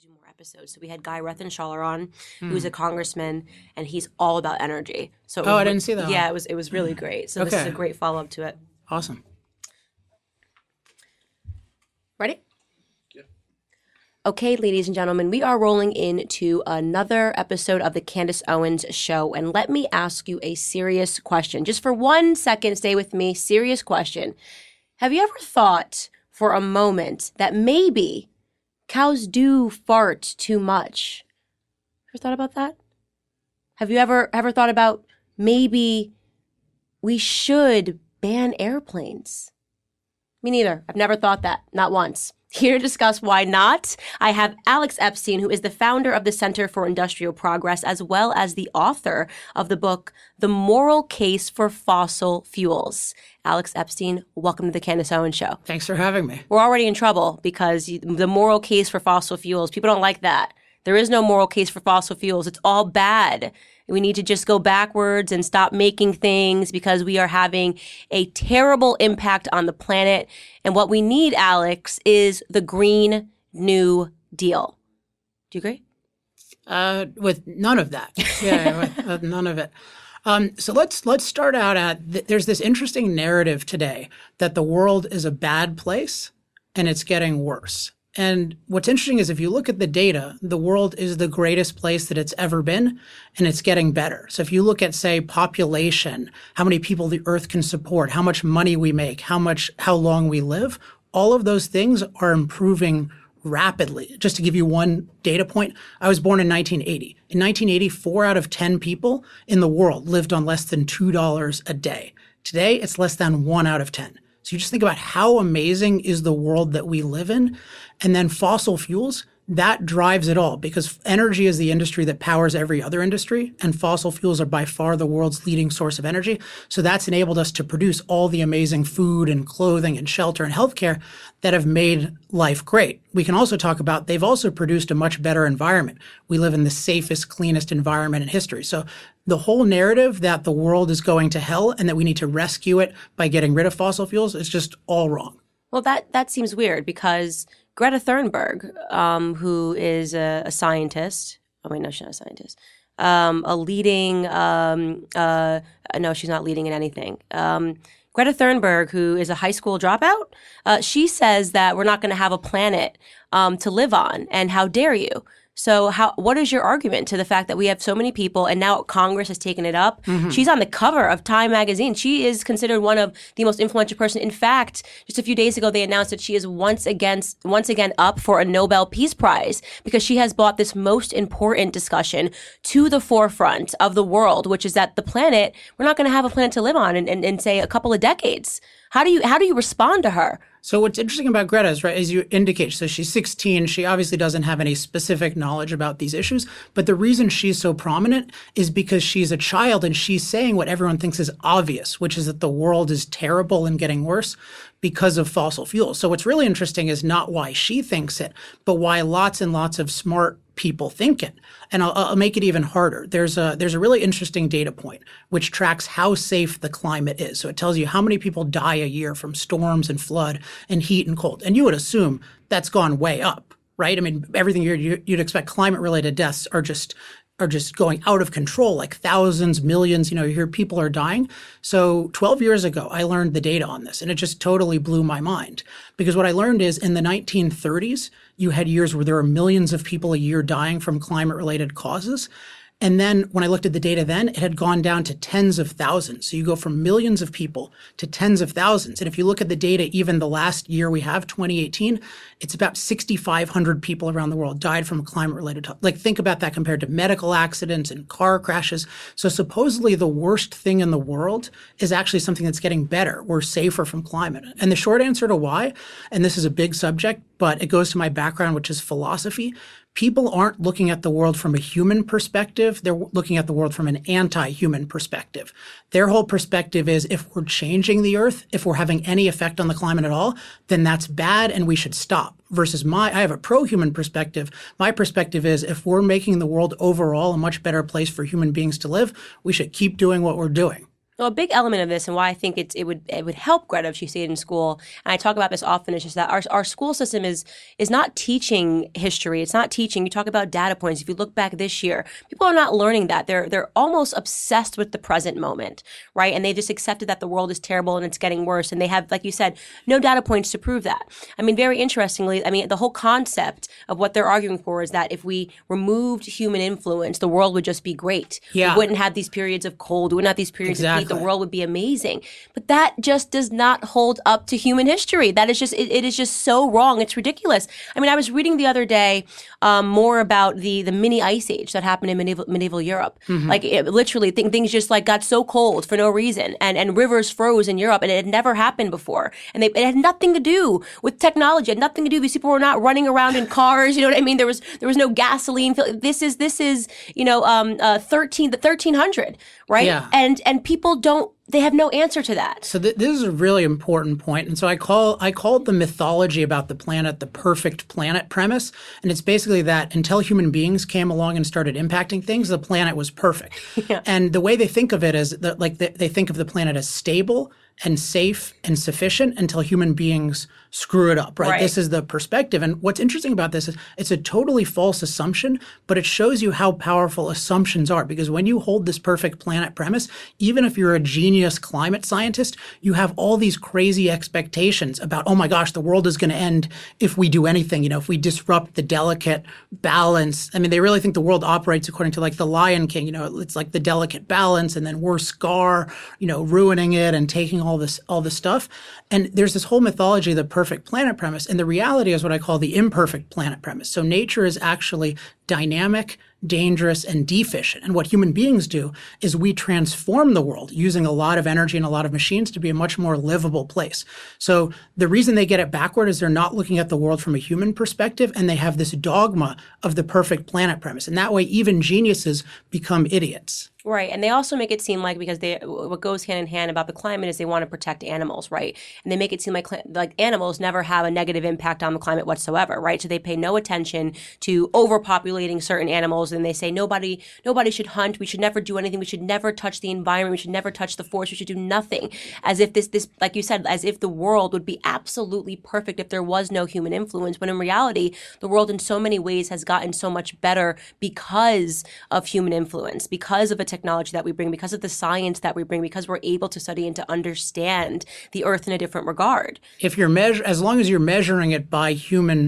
do more episodes. So we had Guy Reschenthaler on, who's a congressman, and he's all about energy. So Hmm. Oh, was- I didn't see that Yeah, one. it was it was really great. So this is a great follow up to it. Awesome. Ready? Yeah. Okay, ladies and gentlemen, we are rolling into another episode of the Candace Owens Show. And let me ask you a serious question. Just for one second, stay with me. Serious question. Have you ever thought for a moment that maybe cows do fart too much? Ever thought about that? Have you ever ever thought about maybe we should ban airplanes? Me neither. I've never thought that, not once. Here to discuss why not, I have Alex Epstein, who is the founder of the Center for Industrial Progress, as well as the author of the book, The Moral Case for Fossil Fuels. Alex Epstein, welcome to the Candace Owens Show. Thanks for having me. We're already in trouble because you- the moral case for fossil fuels, people don't like that. There is no moral case for fossil fuels. It's all bad. We need to just go backwards and stop making things because we are having a terrible impact on the planet. And what we need, Alex, is the Green New Deal. Do you agree? Uh, with none of that. Yeah, with, with none of it. Um, so let's let's start out at th- there's this interesting narrative today that the world is a bad place and it's getting worse. And what's interesting is if you look at the data, the world is the greatest place that it's ever been and it's getting better. So if you look at say population, how many people the earth can support, how much money we make, how much how long we live, all of those things are improving rapidly. Just to give you one data point, I was born in 1980. In 1980, four out of 10 people in the world lived on less than $2 a day. Today, it's less than one out of 10. So you just think about how amazing is the world that we live in. And then fossil fuels, that drives it all because energy is the industry that powers every other industry, and fossil fuels are by far the world's leading source of energy. So that's enabled us to produce all the amazing food and clothing and shelter and healthcare that have made life great. We can also talk about they've also produced a much better environment. We live in the safest, cleanest environment in history. So the whole narrative that the world is going to hell and that we need to rescue it by getting rid of fossil fuels is just all wrong. Well, that that seems weird because Greta Thunberg, um, who is a, a scientist, oh wait, no, she's not a scientist, um, a leading, um, uh, no, she's not leading in anything. Um, Greta Thunberg, who is a high school dropout, uh, she says that we're not going to have a planet um, to live on, and how dare you? So, how what is your argument to the fact that we have so many people, and now Congress has taken it up? Mm-hmm. She's on the cover of Time magazine. She is considered one of the most influential person. In fact, just a few days ago, they announced that she is once again once again up for a Nobel Peace Prize because she has brought this most important discussion to the forefront of the world, which is that the planet we're not going to have a planet to live on in, in, in say a couple of decades. How do you how do you respond to her? So what's interesting about Greta is right as you indicate. So she's 16. She obviously doesn't have any specific knowledge about these issues. But the reason she's so prominent is because she's a child and she's saying what everyone thinks is obvious, which is that the world is terrible and getting worse because of fossil fuels. So what's really interesting is not why she thinks it, but why lots and lots of smart people think it. And I'll, I'll make it even harder. There's a there's a really interesting data point which tracks how safe the climate is. So it tells you how many people die a year from storms and flood and heat and cold. And you would assume that's gone way up, right? I mean, everything you'd, you'd expect climate related deaths are just are just going out of control, like thousands, millions. You know, you hear people are dying. So 12 years ago, I learned the data on this, and it just totally blew my mind. Because what I learned is in the 1930s, you had years where there were millions of people a year dying from climate related causes. And then when I looked at the data then, it had gone down to tens of thousands. So you go from millions of people to tens of thousands. And if you look at the data, even the last year we have, 2018, it's about 6,500 people around the world died from a climate related. Like think about that compared to medical accidents and car crashes. So supposedly the worst thing in the world is actually something that's getting better. We're safer from climate. And the short answer to why, and this is a big subject, but it goes to my background, which is philosophy people aren't looking at the world from a human perspective. They're looking at the world from an anti human perspective. Their whole perspective is if we're changing the earth, if we're having any effect on the climate at all, then that's bad and we should stop. Versus my, I have a pro human perspective. My perspective is if we're making the world overall a much better place for human beings to live, we should keep doing what we're doing. Well, a big element of this, and why I think it's, it would it would help Greta if she stayed in school, and I talk about this often, is just that our, our school system is is not teaching history. It's not teaching. You talk about data points. If you look back this year, people are not learning that. They're they're almost obsessed with the present moment, right? And they just accepted that the world is terrible and it's getting worse, and they have, like you said, no data points to prove that. I mean, very interestingly, I mean, the whole concept of what they're arguing for is that if we removed human influence, the world would just be great. Yeah. We wouldn't have these periods of cold. We wouldn't have these periods of heat. The world would be amazing. But that just does not hold up to human history. That is just it, it is just so wrong. It's ridiculous. I mean, I was reading the other day um, more about the the mini ice age that happened in medieval medieval Europe. Like it, literally, th- things just like got so cold for no reason, and and rivers froze in Europe, and it had never happened before. And they, it had nothing to do with technology. It had nothing to do. These people were not running around in cars. You know what I mean? There was there was no gasoline. This is this is you know um, uh, thirteen the thirteen hundred right? Yeah. And and people don't they have no answer to that. So th- this is a really important point, and so I call I call the mythology about the planet the perfect planet premise, and it's basically that until human beings came along and started impacting things, the planet was perfect. And the way they think of it is that like they, they think of the planet as stable and safe and sufficient until human beings screw it up. Right? Right. This is the perspective, and what's interesting about this is it's a totally false assumption, but it shows you how powerful assumptions are. Because when you hold this perfect planet premise, even if you're a genius climate scientist, you have all these crazy expectations about, oh my gosh, the world is going to end if we do anything, you know, if we disrupt the delicate balance. I mean, they really think the world operates according to like the Lion King, you know, it's like the delicate balance and then we're Scar, you know, ruining it and taking all this all this stuff. And there's this whole mythology that the perfect planet premise. And the reality is what I call the imperfect planet premise. So nature is actually dynamic, dangerous, and deficient. And what human beings do is we transform the world using a lot of energy and a lot of machines to be a much more livable place. So the reason they get it backward is they're not looking at the world from a human perspective and they have this dogma of the perfect planet premise. And that way, even geniuses become idiots. Right, and they also make it seem like because they what goes hand in hand about the climate is they want to protect animals, right? And they make it seem like like animals never have a negative impact on the climate whatsoever, right? So they pay no attention to overpopulating certain animals, and they say nobody nobody should hunt. We should never do anything. We should never touch the environment. We should never touch the forest. We should do nothing. As if this this like you said, as if the world would be absolutely perfect if there was no human influence. When in reality, the world in so many ways has gotten so much better because of human influence, because of a technology that we bring, because of the science that we bring, because we're able to study and to understand the earth in a different regard. if you're measure as long as you're measuring it by human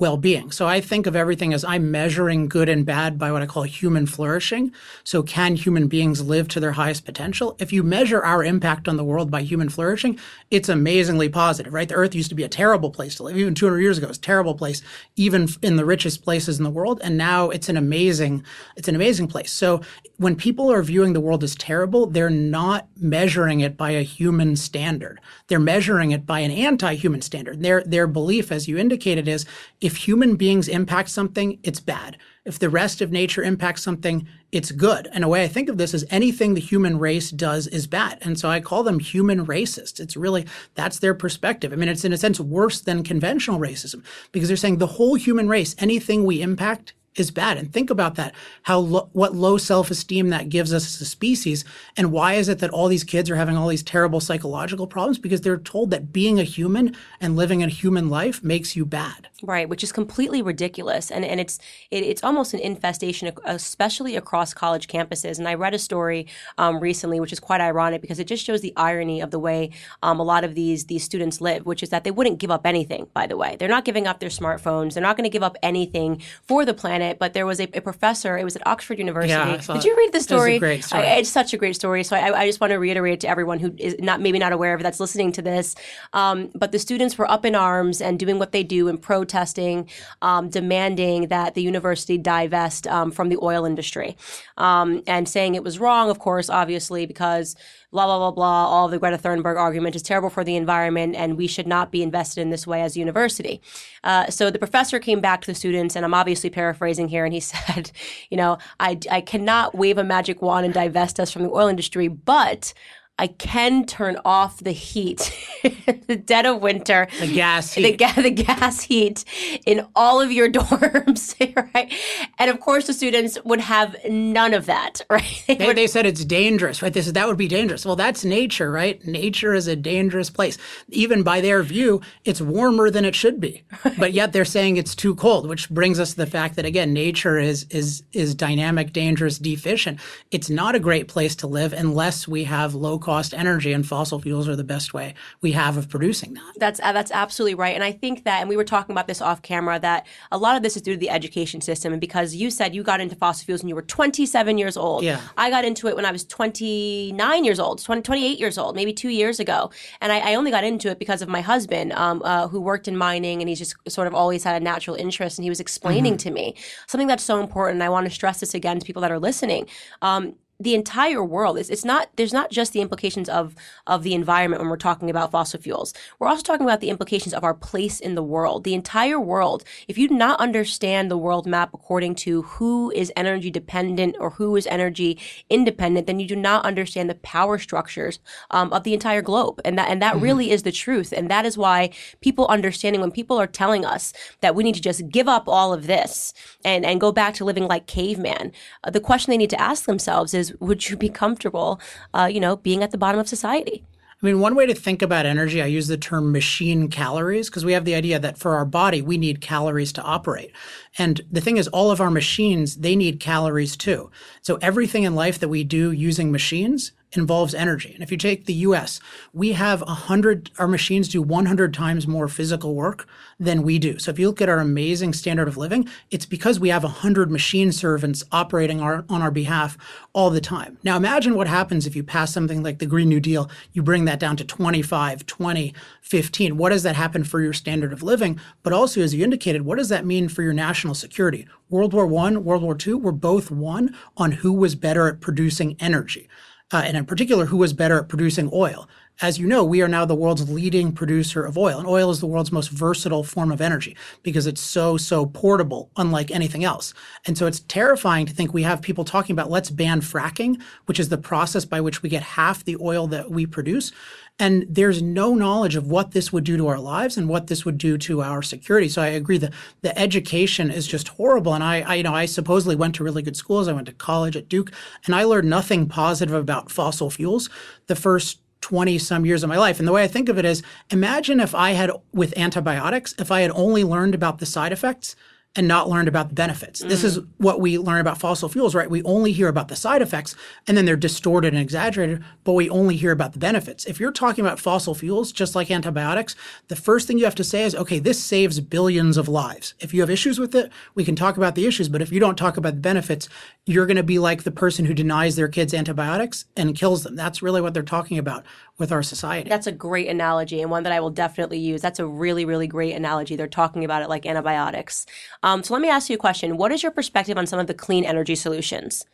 well-being. So I think of everything as I'm measuring good and bad by what I call human flourishing. So can human beings live to their highest potential? If you measure our impact on the world by human flourishing, it's amazingly positive, right? The earth used to be a terrible place to live. Even 200 years ago, it was a terrible place, even in the richest places in the world. And now it's an amazing, it's an amazing place. So when people are viewing the world as terrible, they're not measuring it by a human standard. They're measuring it by an anti-human standard. Their their belief, as you indicated, is if human beings impact something, it's bad. If the rest of nature impacts something, it's good. And a way I think of this is anything the human race does is bad. And so I call them human racists. It's really, that's their perspective. I mean, it's in a sense worse than conventional racism because they're saying the whole human race, anything we impact is bad. And think about that, how lo- what low self-esteem that gives us as a species. And why is it that all these kids are having all these terrible psychological problems? Because they're told that being a human and living a human life makes you bad. Right, which is completely ridiculous, and and it's it, it's almost an infestation, especially across college campuses. And I read a story um, recently, which is quite ironic because it just shows the irony of the way um, a lot of these these students live, which is that they wouldn't give up anything. By the way, they're not giving up their smartphones. They're not going to give up anything for the planet. But there was a, a professor. It was at Oxford University. Yeah, Did you read the story? great story. I- it's such a great story. So I, I just want to reiterate to everyone who is not maybe not aware of it that's listening to this. Um, but the students were up in arms and doing what they do and protesting, um, demanding that the university divest um, from the oil industry, um, and saying it was wrong. Of course, obviously, because blah blah blah blah. All the Greta Thunberg argument is terrible for the environment, and we should not be invested in this way as a university. Uh, so the professor came back to the students, and I'm obviously paraphrasing here, and he said, you know, I, I cannot wave a magic wand and divest us from the oil industry, but I can turn off the heat in the dead of winter. The gas The, heat. ga- the gas heat in all of your dorms, right? And of course, the students would have none of that, right? They They, would- they said it's dangerous, right? They said that would be dangerous. Well, that's nature, right? Nature is a dangerous place. Even by their view, it's warmer than it should be. But yet they're saying it's too cold, which brings us to the fact that again, nature is is is dynamic, dangerous, deficient. It's not a great place to live unless we have low cost energy, and fossil fuels are the best way we have of producing that. That's uh, that's absolutely right, and I think that, and we were talking about this off camera, that a lot of this is due to the education system, and because you said you got into fossil fuels when you were 27 years old, Yeah. I got into it when I was 29 years old, 20, 28 years old, maybe two years ago, and I, I only got into it because of my husband, um, uh, who worked in mining, and he's just sort of always had a natural interest, and he was explaining to me something that's so important. And I want to stress this again to people that are listening. Um, the entire world it's, it's not there's not just the implications of of the environment when we're talking about fossil fuels. We're also talking about the implications of our place in the world. The entire world if you do not understand the world map according to who is energy dependent or who is energy independent then you do not understand the power structures um, of the entire globe. And that and that really is the truth. And that is why people understanding when people are telling us that we need to just give up all of this and and go back to living like caveman uh, the question they need to ask themselves is would you be comfortable uh, you know being at the bottom of society I mean, one way to think about energy, I use the term machine calories because we have the idea that for our body, we need calories to operate. And the thing is, all of our machines, they need calories too. So everything in life that we do using machines involves energy. And if you take the US, we have 100, our machines do 100 times more physical work than we do. So if you look at our amazing standard of living, it's because we have 100 machine servants operating our, on our behalf all the time. Now imagine what happens if you pass something like the Green New Deal, you bring that down to 25, 20, 15. What does that happen for your standard of living? But also, as you indicated, what does that mean for your national security? World War One, World War Two were both won on who was better at producing energy uh, and in particular, who was better at producing oil. As you know, we are now the world's leading producer of oil, and oil is the world's most versatile form of energy because it's so, so portable, unlike anything else. And so it's terrifying to think we have people talking about let's ban fracking, which is the process by which we get half the oil that we produce. And there's no knowledge of what this would do to our lives and what this would do to our security. So I agree that the education is just horrible. And I, I, you know, I supposedly went to really good schools. I went to college at Duke, and I learned nothing positive about fossil fuels the first 20 some years of my life. And the way I think of it is imagine if I had, with antibiotics, if I had only learned about the side effects and not learned about the benefits. This is mm. what we learn about fossil fuels, right? We only hear about the side effects and then they're distorted and exaggerated, but we only hear about the benefits. If you're talking about fossil fuels, just like antibiotics, the first thing you have to say is, okay, this saves billions of lives. If you have issues with it, we can talk about the issues, but if you don't talk about the benefits, you're going to be like the person who denies their kids antibiotics and kills them. That's really what they're talking about with our society. That's a great analogy and one that I will definitely use. That's a really, really great analogy. They're talking about it like antibiotics. Um, so let me ask you a question. What is your perspective on some of the clean energy solutions?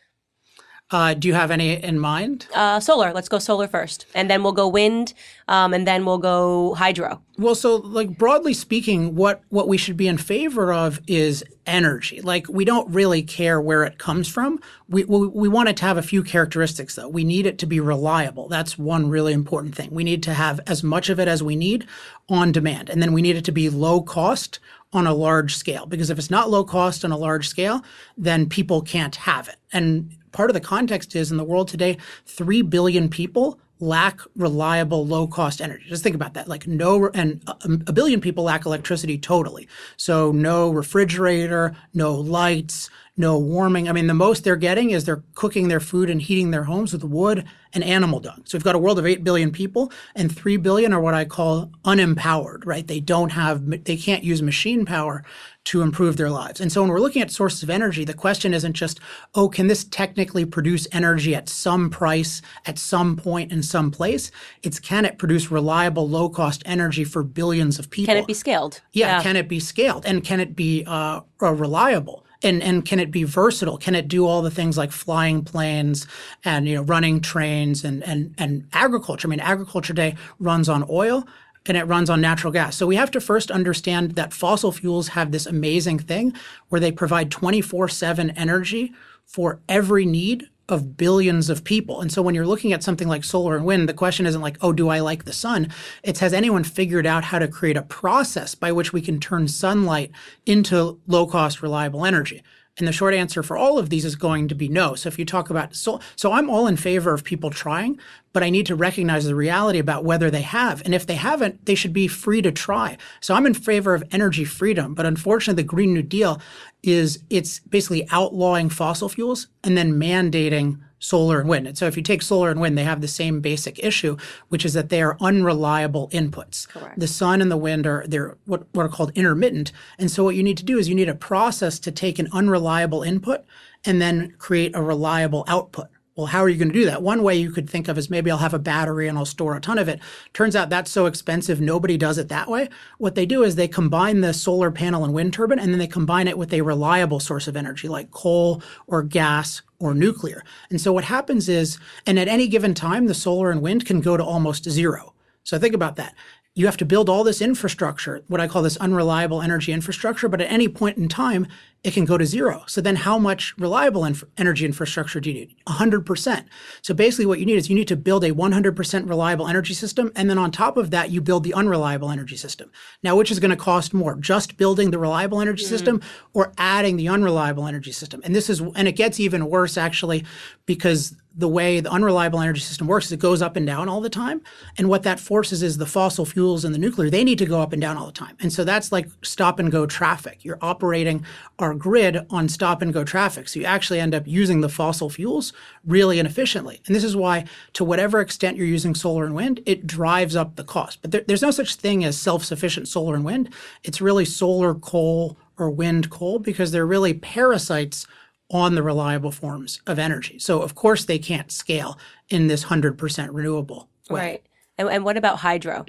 Uh, do you have any in mind? Uh, solar. Let's go solar first, and then we'll go wind, um, and then we'll go hydro. Well, so like broadly speaking, what what we should be in favor of is energy. Like we don't really care where it comes from. We we, we want it to have a few characteristics though. We need it to be reliable. That's one really important thing. We need to have as much of it as we need on demand, and then we need it to be low cost on a large scale. Because if it's not low cost on a large scale, then people can't have it. And part of the context is in the world today, three billion people lack reliable low cost energy. Just think about that. Like no, and a billion people lack electricity totally. So no refrigerator, no lights, no warming. I mean, the most they're getting is they're cooking their food and heating their homes with wood and animal dung. So we've got a world of 8 billion people and 3 billion are what I call unempowered, right? They don't have, they can't use machine power to improve their lives. And so when we're looking at sources of energy, the question isn't just, oh, can this technically produce energy at some price, at some point, in some place? It's can it produce reliable, low cost energy for billions of people? Can it be scaled? Yeah, can it be scaled? And can it be uh, uh, reliable? And, and can it be versatile? Can it do all the things like flying planes and you know running trains and, and, and agriculture? I mean, agriculture today runs on oil and it runs on natural gas. So we have to first understand that fossil fuels have this amazing thing where they provide 24 7 energy for every need of billions of people. And so when you're looking at something like solar and wind, the question isn't like, oh, do I like the sun? It's has anyone figured out how to create a process by which we can turn sunlight into low cost, reliable energy? And the short answer for all of these is going to be no. So if you talk about so so I'm all in favor of people trying, but I need to recognize the reality about whether they have. And if they haven't, they should be free to try. So I'm in favor of energy freedom, but unfortunately the Green New Deal is it's basically outlawing fossil fuels and then mandating solar and wind. And so if you take solar and wind, they have the same basic issue, which is that they are unreliable inputs. Correct. The sun and the wind are they're what, what are called intermittent. And so what you need to do is you need a process to take an unreliable input and then create a reliable output. Well, how are you going to do that? One way you could think of is maybe I'll have a battery and I'll store a ton of it. Turns out that's so expensive, nobody does it that way. What they do is they combine the solar panel and wind turbine, and then they combine it with a reliable source of energy like coal or gas or nuclear. And so what happens is, and at any given time, the solar and wind can go to almost zero. So think about that you have to build all this infrastructure, what I call this unreliable energy infrastructure, but at any point in time, it can go to zero. So then how much reliable inf- energy infrastructure do you need? 100%. So basically what you need is you need to build a 100% reliable energy system. And then on top of that, you build the unreliable energy system. Now, which is going to cost more? Just building the reliable energy mm system or adding the unreliable energy system? And this is, and it gets even worse actually because the way the unreliable energy system works is it goes up and down all the time. And what that forces is the fossil fuels and the nuclear, they need to go up and down all the time. And so that's like stop and go traffic. You're operating our grid on stop and go traffic. So you actually end up using the fossil fuels really inefficiently. And this is why, to whatever extent you're using solar and wind, it drives up the cost. But there, there's no such thing as self sufficient solar and wind. It's really solar, coal, or wind coal because they're really parasites on the reliable forms of energy. So, of course, they can't scale in this 100% renewable way. Right. And, and what about hydro?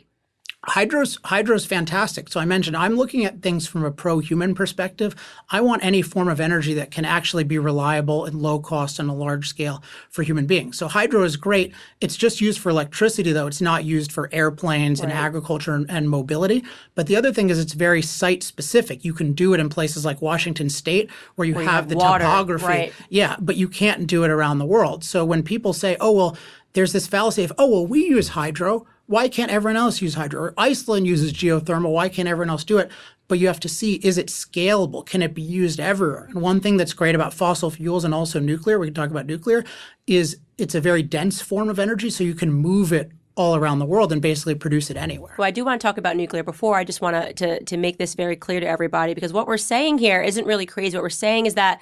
Hydro's hydro's fantastic. So I mentioned I'm looking at things from a pro-human perspective. I want any form of energy that can actually be reliable and low cost on a large scale for human beings. So hydro is great. It's just used for electricity though. It's not used for airplanes right. and agriculture and, and mobility. But the other thing is it's very site specific. You can do it in places like Washington state where you, where have, you have the water, topography. Right. Yeah, but you can't do it around the world. So when people say, "Oh, well, there's this fallacy of, "Oh, well, we use hydro." Why can't everyone else use hydro? Or Iceland uses geothermal. Why can't everyone else do it? But you have to see, is it scalable? Can it be used everywhere? And one thing that's great about fossil fuels and also nuclear, we can talk about nuclear, is it's a very dense form of energy. So you can move it all around the world and basically produce it anywhere. Well, I do want to talk about nuclear before. I just want to, to, make this very clear to everybody because what we're saying here isn't really crazy. What we're saying is that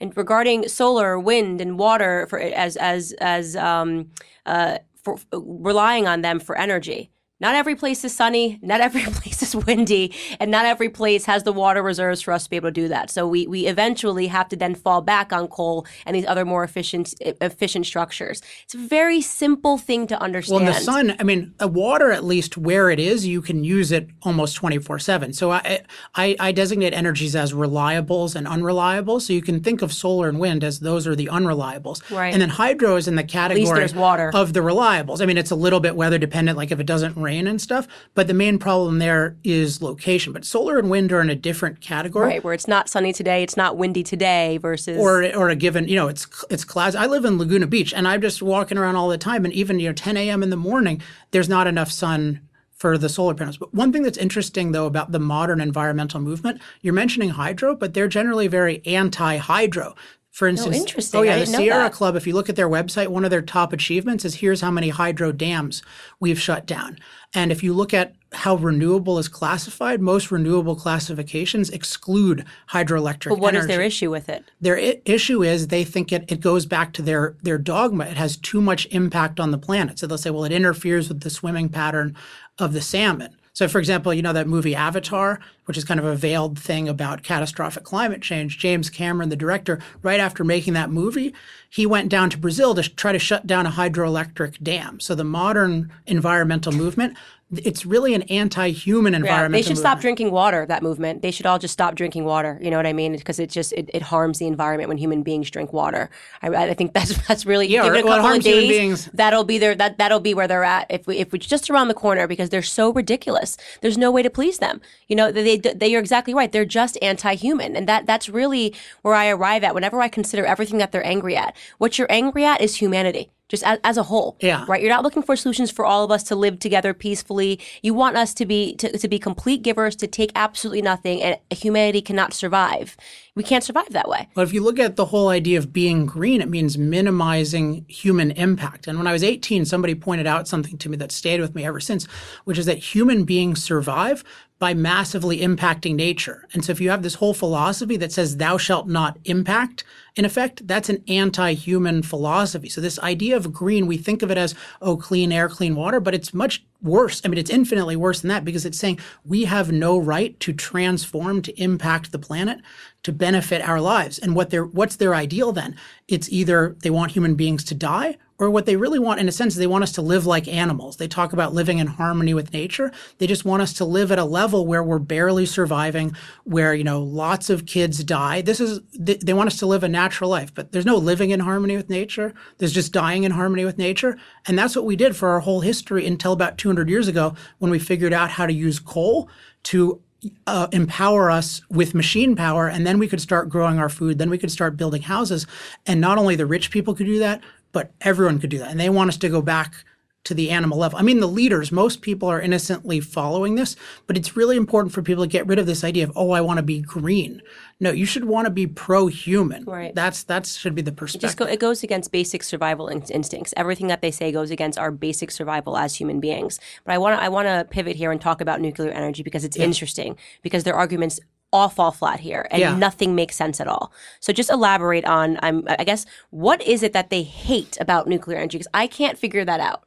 and regarding solar, wind, and water for as as as um, uh, for, relying on them for energy. Not every place is sunny, not every place is windy, and not every place has the water reserves for us to be able to do that. So we, we eventually have to then fall back on coal and these other more efficient efficient structures. It's a very simple thing to understand. Well, in the sun, I mean, water at least where it is, you can use it almost twenty four seven. So I, I I designate energies as reliables and unreliables. So you can think of solar and wind as those are the unreliables, right? And then hydro is in the category of the reliables. I mean, it's a little bit weather dependent. Like if it doesn't rain and stuff. But the main problem there is location. But solar and wind are in a different category. Right, where it's not sunny today, it's not windy today versus or or a given, you know, it's it's clouds. I live in Laguna Beach and I'm just walking around all the time and even, you know, 10 a.m. in the morning, there's not enough sun for the solar panels. But one thing that's interesting though about the modern environmental movement, you're mentioning hydro, but they're generally very anti-hydro. For oh, instance, oh, interesting. oh yeah, the Sierra Club. If you look at their website, one of their top achievements is here's how many hydro dams we've shut down. And if you look at how renewable is classified, most renewable classifications exclude hydroelectric. But what energy. is their issue with it? Their I- issue is they think it, it goes back to their their dogma. It has too much impact on the planet. So they'll say, well, it interferes with the swimming pattern of the salmon. So, for example, you know that movie Avatar, which is kind of a veiled thing about catastrophic climate change. James Cameron, the director, right after making that movie, he went down to Brazil to try to shut down a hydroelectric dam. So, the modern environmental movement, it's really an anti-human environment. Yeah, they should stop drinking water. That movement. They should all just stop drinking water. You know what I mean? Because it just it, it harms the environment when human beings drink water. I, I think that's that's really yeah. Give it a couple of days. Beings. That'll be there. That that'll be where they're at. If we if we just around the corner because they're so ridiculous. There's no way to please them. You know they they, they you're exactly right. They're just anti-human, and that that's really where I arrive at whenever I consider everything that they're angry at. What you're angry at is humanity just as, as, a whole. Yeah. Right. You're not looking for solutions for all of us to live together peacefully. You want us to be to, to be complete givers, to take absolutely nothing, and humanity cannot survive. We can't survive that way. But if you look at the whole idea of being green, it means minimizing human impact. And when I was 18, somebody pointed out something to me that stayed with me ever since, which is that human beings survive by massively impacting nature. And so if you have this whole philosophy that says thou shalt not impact, in effect, that's an anti-human philosophy. So this idea of green, we think of it as, oh, clean air, clean water, but it's much worse. I mean, it's infinitely worse than that because it's saying we have no right to transform, to impact the planet, to benefit our lives. And what what's their ideal then? It's either they want human beings to die or what they really want in a sense is they want us to live like animals. They talk about living in harmony with nature. They just want us to live at a level where we're barely surviving where you know lots of kids die. This is they want us to live a natural life but there's no living in harmony with nature. There's just dying in harmony with nature. And that's what we did for our whole history until about 200 years ago when we figured out how to use coal to uh, empower us with machine power, and then we could start growing our food. Then we could start building houses, and not only the rich people could do that, but everyone could do that. And they want us to go back to the animal level. I mean, the leaders, most people are innocently following this, but it's really important for people to get rid of this idea of, oh, I want to be green. No, you should want to be pro-human. Right. That's that should be the perspective. It, go, it goes against basic survival in- instincts. Everything that they say goes against our basic survival as human beings. But I want to I want to pivot here and talk about nuclear energy because it's yeah. interesting because their arguments all fall flat here and yeah. nothing makes sense at all. So just elaborate on I'm I guess what is it that they hate about nuclear energy because I can't figure that out.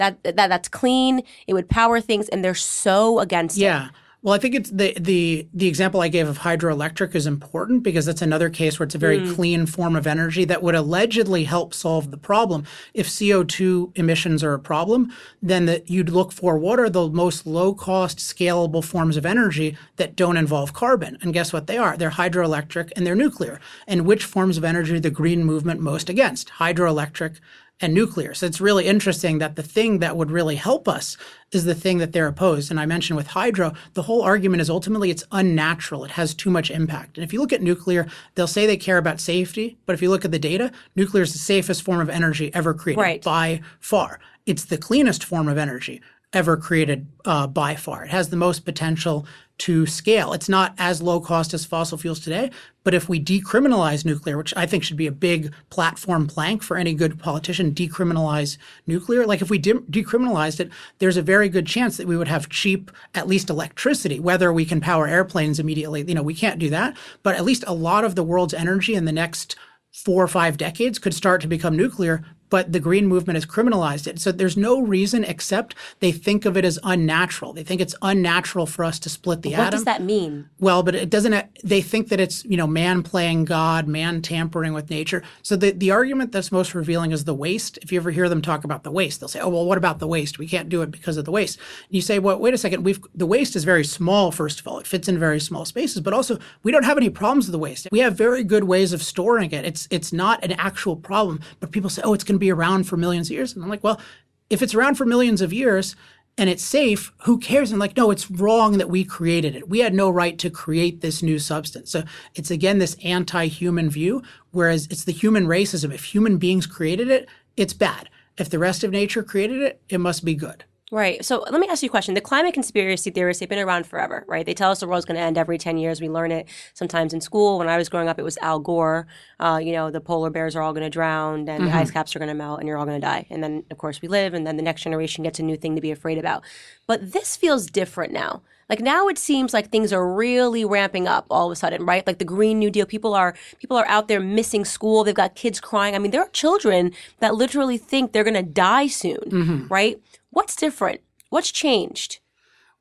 That that that's clean, it would power things and they're so against yeah. it. Yeah. Well, I think it's the the the example I gave of hydroelectric is important because that's another case where it's a very mm. clean form of energy that would allegedly help solve the problem. If CO2 emissions are a problem, then that you'd look for what are the most low cost scalable forms of energy that don't involve carbon. And guess what they are? They're hydroelectric and they're nuclear. And which forms of energy the green movement most against? Hydroelectric and nuclear. So it's really interesting that the thing that would really help us is the thing that they're opposed. And I mentioned with hydro, the whole argument is ultimately it's unnatural. It has too much impact. And if you look at nuclear, they'll say they care about safety, but if you look at the data, nuclear is the safest form of energy ever created right. by far. It's the cleanest form of energy ever created uh, by far. It has the most potential to scale. It's not as low cost as fossil fuels today, but if we decriminalize nuclear, which I think should be a big platform plank for any good politician, decriminalize nuclear. Like if we de- decriminalized it, there's a very good chance that we would have cheap, at least electricity, whether we can power airplanes immediately. You know, we can't do that, but at least a lot of the world's energy in the next four or five decades could start to become nuclear but the green movement has criminalized it. So there's no reason except they think of it as unnatural. They think it's unnatural for us to split the what atom. What does that mean? Well, but it doesn't. They think that it's you know man playing God, man tampering with nature. So the the argument that's most revealing is the waste. If you ever hear them talk about the waste, they'll say, "Oh well, what about the waste? We can't do it because of the waste." And you say, "Well, wait a second. We've the waste is very small. First of all, it fits in very small spaces, but also we don't have any problems with the waste. We have very good ways of storing it. It's it's not an actual problem. But people say, "Oh, it's going be around for millions of years. And I'm like, well, if it's around for millions of years and it's safe, who cares? And like, no, it's wrong that we created it. We had no right to create this new substance. So it's again this anti-human view, whereas it's the human racism. If human beings created it, it's bad. If the rest of nature created it, it must be good. Right. So let me ask you a question. The climate conspiracy theorists, they've been around forever, right? They tell us the world's going to end every 10 years. We learn it sometimes in school. When I was growing up, it was Al Gore. Uh, you know, the polar bears are all going to drown and mm-hmm. the ice caps are going to melt and you're all going to die. And then, of course, we live and then the next generation gets a new thing to be afraid about. But this feels different now. Like now it seems like things are really ramping up all of a sudden, right? Like the Green New Deal, people are people are out there missing school. They've got kids crying. I mean, there are children that literally think they're going to die soon, mm-hmm. right? What's different? What's changed?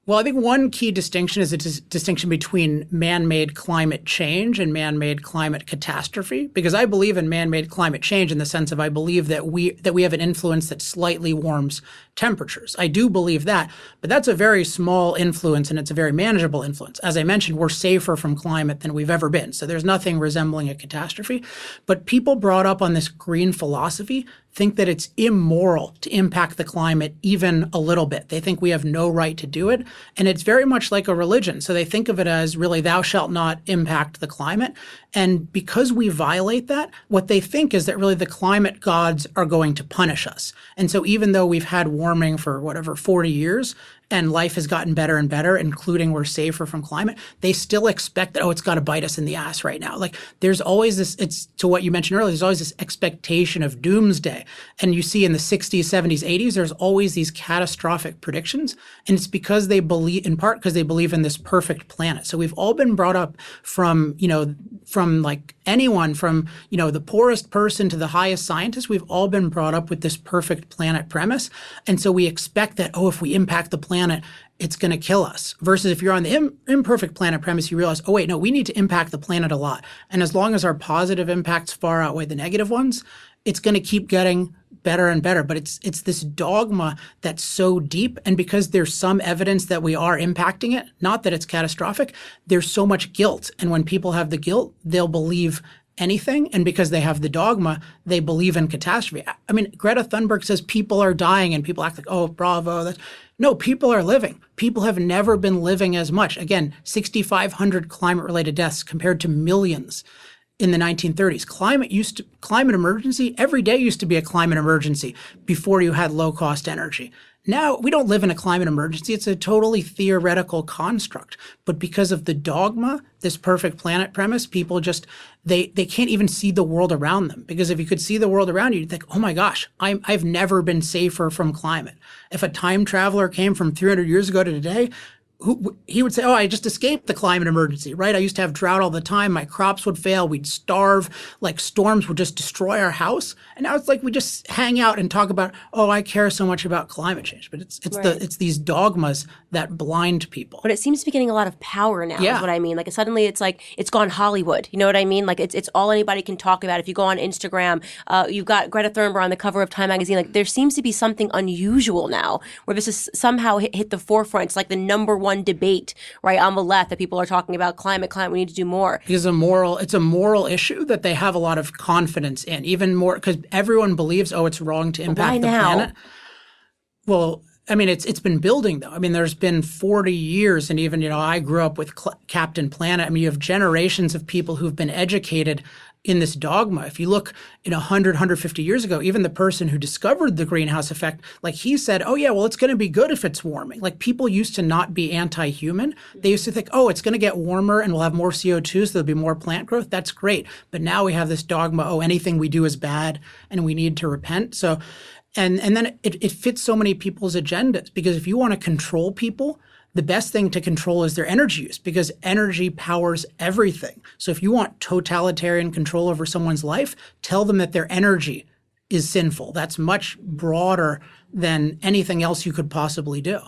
Well, I think one key distinction is a dis- distinction between man made climate change and man made climate catastrophe. Because I believe in man made climate change in the sense of I believe that we, that we have an influence that slightly warms temperatures. I do believe that, but that's a very small influence and it's a very manageable influence. As I mentioned, we're safer from climate than we've ever been. So there's nothing resembling a catastrophe. But people brought up on this green philosophy think that it's immoral to impact the climate even a little bit. They think we have no right to do it. And it's very much like a religion. So they think of it as really, thou shalt not impact the climate. And because we violate that, what they think is that really the climate gods are going to punish us. And so even though we've had for whatever 40 years, and life has gotten better and better, including we're safer from climate, they still expect that, oh, it's got to bite us in the ass right now. Like there's always this, it's to what you mentioned earlier, there's always this expectation of doomsday. And you see in the 60s, 70s, 80s, there's always these catastrophic predictions. And it's because they believe, in part because they believe in this perfect planet. So we've all been brought up from, you know, from like anyone from, you know, the poorest person to the highest scientist, we've all been brought up with this perfect planet premise. And so we expect that, oh, if we impact the planet, it's going to kill us. Versus if you're on the Im- imperfect planet premise, you realize, oh, wait, no, we need to impact the planet a lot. And as long as our positive impacts far outweigh the negative ones, it's going to keep getting better and better. But it's it's this dogma that's so deep, and because there's some evidence that we are impacting it, not that it's catastrophic, there's so much guilt. And when people have the guilt, they'll believe anything. And because they have the dogma, they believe in catastrophe. I mean, Greta Thunberg says people are dying and people act like, oh, bravo. That's... No, people are living. People have never been living as much. Again, 6,500 climate related deaths compared to millions in the 1930s. Climate used to, climate emergency, every day used to be a climate emergency before you had low cost energy. Now, we don't live in a climate emergency. It's a totally theoretical construct. But because of the dogma, this perfect planet premise, people just, they, they can't even see the world around them. Because if you could see the world around you, you'd think, oh my gosh, I'm, I've never been safer from climate. If a time traveler came from 300 years ago to today, who, he would say, "Oh, I just escaped the climate emergency, right? I used to have drought all the time. My crops would fail. We'd starve. Like storms would just destroy our house. And now it's like we just hang out and talk about, oh, I care so much about climate change. But it's it's right. the it's these dogmas that blind people. But it seems to be getting a lot of power now. Yeah. Is what I mean. Like suddenly it's like it's gone Hollywood. You know what I mean? Like it's it's all anybody can talk about. If you go on Instagram, uh, you've got Greta Thunberg on the cover of Time magazine. Like there seems to be something unusual now where this is somehow hit, hit the forefront. It's like the number one one debate right on the left that people are talking about climate, climate. We need to do more. It's a moral. It's a moral issue that they have a lot of confidence in. Even more because everyone believes, oh, it's wrong to impact Why the now? planet. Well, I mean, it's it's been building though. I mean, there's been 40 years, and even you know, I grew up with Cl- Captain Planet. I mean, you have generations of people who've been educated in this dogma. If you look in 100, 150 years ago, even the person who discovered the greenhouse effect, like he said, oh, yeah, well, it's going to be good if it's warming. Like people used to not be anti human. They used to think, oh, it's going to get warmer and we'll have more CO2, so there'll be more plant growth. That's great. But now we have this dogma, oh, anything we do is bad and we need to repent. So, and, and then it, it fits so many people's agendas because if you want to control people, the best thing to control is their energy use because energy powers everything. So if you want totalitarian control over someone's life, tell them that their energy is sinful. That's much broader than anything else you could possibly do.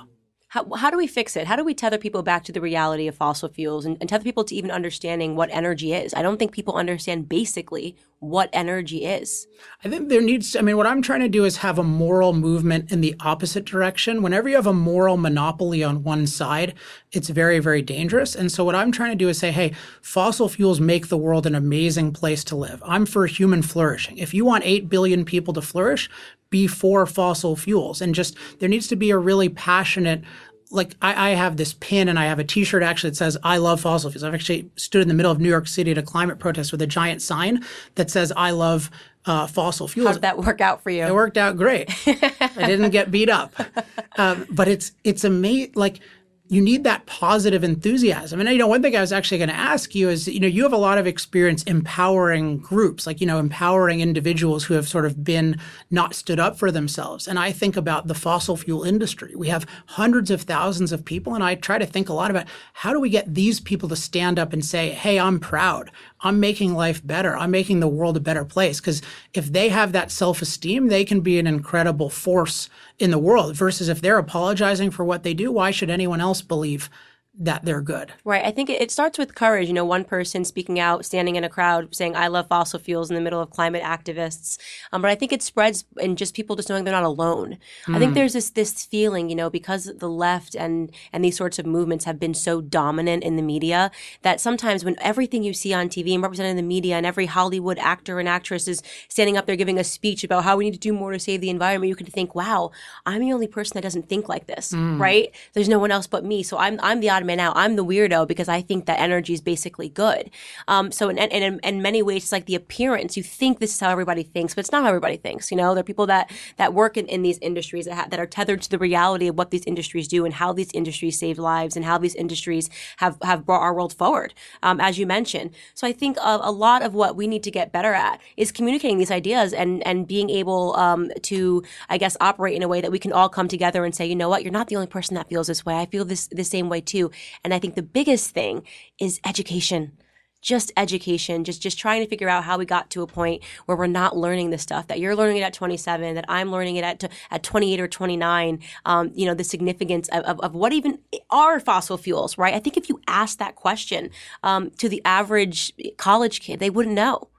How, how do we fix it? How do we tether people back to the reality of fossil fuels and, and tether people to even understanding what energy is? I don't think people understand basically what energy is. I think there needs, I mean, what I'm trying to do is have a moral movement in the opposite direction. Whenever you have a moral monopoly on one side, it's very, very dangerous. And so what I'm trying to do is say, hey, fossil fuels make the world an amazing place to live. I'm for human flourishing. If you want 8 billion people to flourish, before fossil fuels. And just there needs to be a really passionate like I, I, have this pin and I have a T-shirt actually that says "I love fossil fuels." I've actually stood in the middle of New York City at a climate protest with a giant sign that says "I love uh, fossil fuels." How did that work out for you? It worked out great. I didn't get beat up, um, but it's it's amazing. Like you need that positive enthusiasm. And you know, one thing I was actually going to ask you is, you know, you have a lot of experience empowering groups, like you know, empowering individuals who have sort of been not stood up for themselves. And I think about the fossil fuel industry. We have hundreds of thousands of people, and I try to think a lot about how do we get these people to stand up and say, "Hey, I'm proud. I'm making life better. I'm making the world a better place. Because if they have that self esteem, they can be an incredible force in the world. Versus if they're apologizing for what they do, why should anyone else believe that they're good. Right. I think it, starts with courage. You know, one person speaking out, standing in a crowd, saying, I love fossil fuels in the middle of climate activists. Um, but I think it spreads in just people just knowing they're not alone. Mm. I think hmm. there's this this feeling, you know, because the left and and these sorts of movements have been so dominant in the media that sometimes when everything you see on TV and represented in the media and every Hollywood actor and actress is standing up there giving a speech about how we need to do more to save the environment, you can think, wow, I'm the only person that doesn't think like this, mm. right? There's no one else but me. So I'm I'm the odd man out. I'm the weirdo because I think that energy is basically good. Um, so in, in, in, in, many ways, it's like the appearance. You think this is how everybody thinks, but it's not how everybody thinks. You know, there are people that that work in, in these industries that, ha- that are tethered to the reality of what these industries do and how these industries save lives and how these industries have have brought our world forward, um, as you mentioned. So I think a, a, lot of what we need to get better at is communicating these ideas and and being able um, to, I guess, operate in a way that we can all come together and say, you know what, you're not the only person that feels this way. I feel this the same way too. And I think the biggest thing is education just education, just just trying to figure out how we got to a point where we're not learning the stuff that you're learning it at 27, that I'm learning it at at 28 or 29. Um, you know, the significance of, of, of, what even are fossil fuels, right? I think if you ask that question um, to the average college kid, they wouldn't know.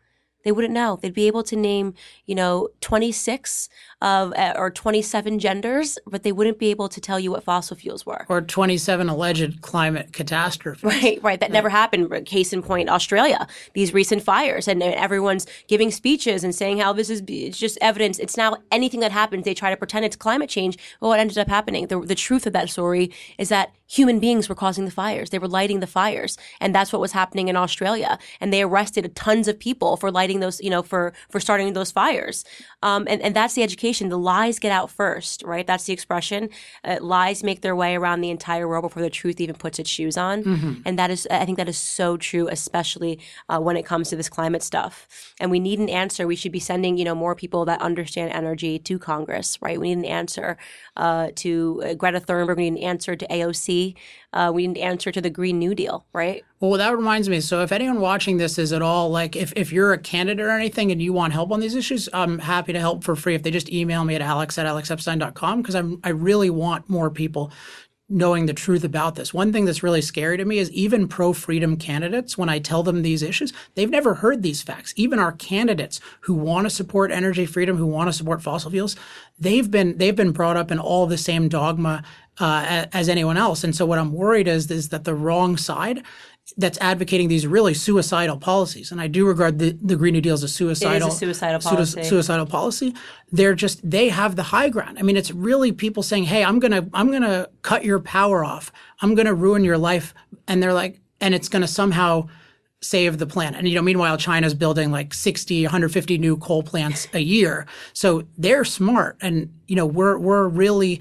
They wouldn't know. They'd be able to name, you know, 26 of uh, or 27 genders, but they wouldn't be able to tell you what fossil fuels were. Or 27 alleged climate catastrophes. Right, right. That never happened. Case in point, Australia. These recent fires, and everyone's giving speeches and saying how this is it's just evidence. It's now anything that happens, they try to pretend it's climate change. Well, what ended up happening? The, the truth of that story is that human beings were causing the fires. They were lighting the fires, and that's what was happening in Australia. And they arrested tons of people for lighting those, you know, for for starting those fires. Um, and and that's the education. The lies get out first, right? That's the expression. Uh, lies make their way around the entire world before the truth even puts its shoes on. Mm-hmm. And that is, I think, that is so true, especially uh, when it comes to this climate stuff. And we need an answer. We should be sending, you know, more people that understand energy to Congress, right? We need an answer uh, to uh, Greta Thunberg. We need an answer to AOC. Uh, we need an answer to the Green New Deal, right? Well, that reminds me. So, if anyone watching this is at all like, if, if you're a candidate or anything and you want help on these issues, I'm happy to help for free. If they just email me at alex at alexepstein.com, because I'm I really want more people knowing the truth about this. One thing that's really scary to me is even pro freedom candidates, when I tell them these issues, they've never heard these facts. Even our candidates who want to support energy freedom, who want to support fossil fuels, they've been they've been brought up in all the same dogma uh, as anyone else. And so what I'm worried is is that the wrong side that's advocating these really suicidal policies, and I do regard the, the Green New Deal as a suicidal, a suicidal policy. suicidal policy. They're just they have the high ground. I mean, it's really people saying, "Hey, I'm gonna I'm gonna cut your power off. I'm gonna ruin your life," and they're like, and it's gonna somehow save the planet. And you know, meanwhile, China's building like 60, 150 new coal plants a year. So they're smart, and you know, we're we're really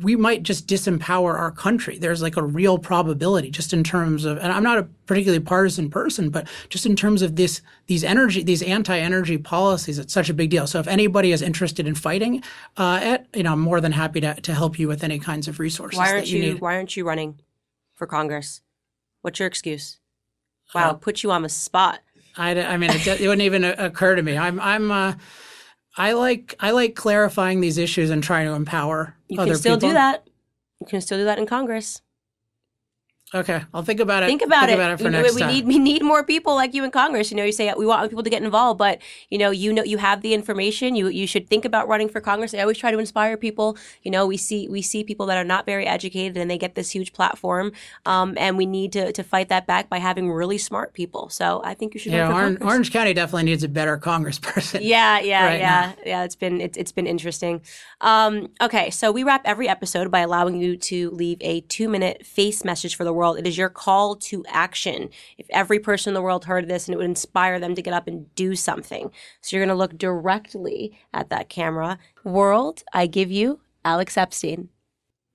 we might just disempower our country. There's like a real probability just in terms of, and I'm not a particularly partisan person, but just in terms of this, these energy, these anti-energy policies, it's such a big deal. So if anybody is interested in fighting uh, it, you know, I'm more than happy to, to help you with any kinds of resources. Why aren't you, you Why aren't you running for Congress? What's your excuse? Wow, uh, put you on the spot. I, I mean, it, it, wouldn't even occur to me. I'm, I'm, uh, I like I like clarifying these issues and trying to empower. Other people. You can still people. do that. You can still do that in Congress. Okay, I'll think about it. Think about think it. About it we, we need we need more people like you in Congress. You know, you say we want people to get involved, but you know, you know, you have the information. You you should think about running for Congress. I always try to inspire people. You know, we see we see people that are not very educated and they get this huge platform, um, and we need to to fight that back by having really smart people. So I think you should. Yeah, Orange, Orange, County definitely needs a better Congressperson. Yeah, yeah, right yeah, now. yeah. It's been it's, it's been interesting. Um, okay, so we wrap every episode by allowing you to leave a two minute face message for the world. It is your call to action. If every person in the world heard this and it would inspire them to get up and do something. So you're going to look directly at that camera. World, I give you Alex Epstein.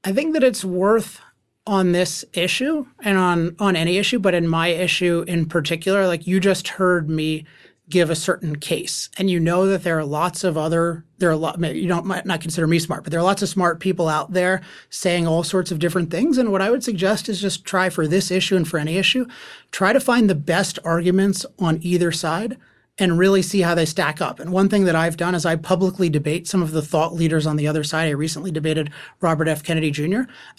I think that it's worth on this issue and on on any issue, but in my issue in particular, like you just heard me give a certain case and you know that there are lots of other there are a lot you don't might not consider me smart but there are lots of smart people out there saying all sorts of different things and what i would suggest is just try for this issue and for any issue try to find the best arguments on either side and really see how they stack up. And one thing that I've done is I publicly debate some of the thought leaders on the other side. I recently debated Robert F. Kennedy Jr.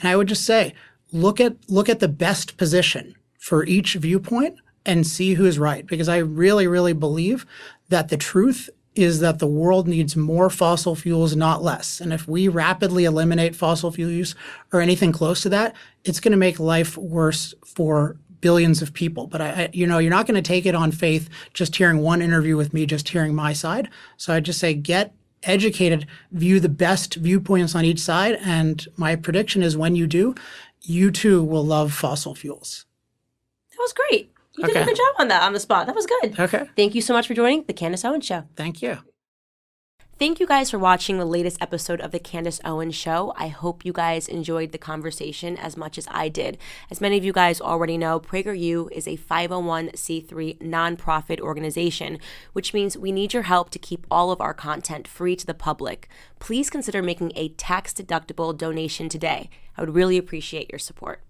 And I would just say, look at look at the best position for each viewpoint and see who's right because I really really believe that the truth is that the world needs more fossil fuels, not less. And if we rapidly eliminate fossil fuel use or anything close to that, it's going to make life worse for billions of people. But I, I you know, you're not going to take it on faith just hearing one interview with me, just hearing my side. So I just say get educated, view the best viewpoints on each side. And my prediction is when you do, you too will love fossil fuels. That was great. You did a good job on that on the spot. That was good. Okay. Thank you so much for joining the Candace Owens Show. Thank you. Thank you guys for watching the latest episode of the Candace Owens Show. I hope you guys enjoyed the conversation as much as I did. As many of you guys already know, PragerU is a 501c3 nonprofit organization, which means we need your help to keep all of our content free to the public. Please consider making a tax deductible donation today. I would really appreciate your support.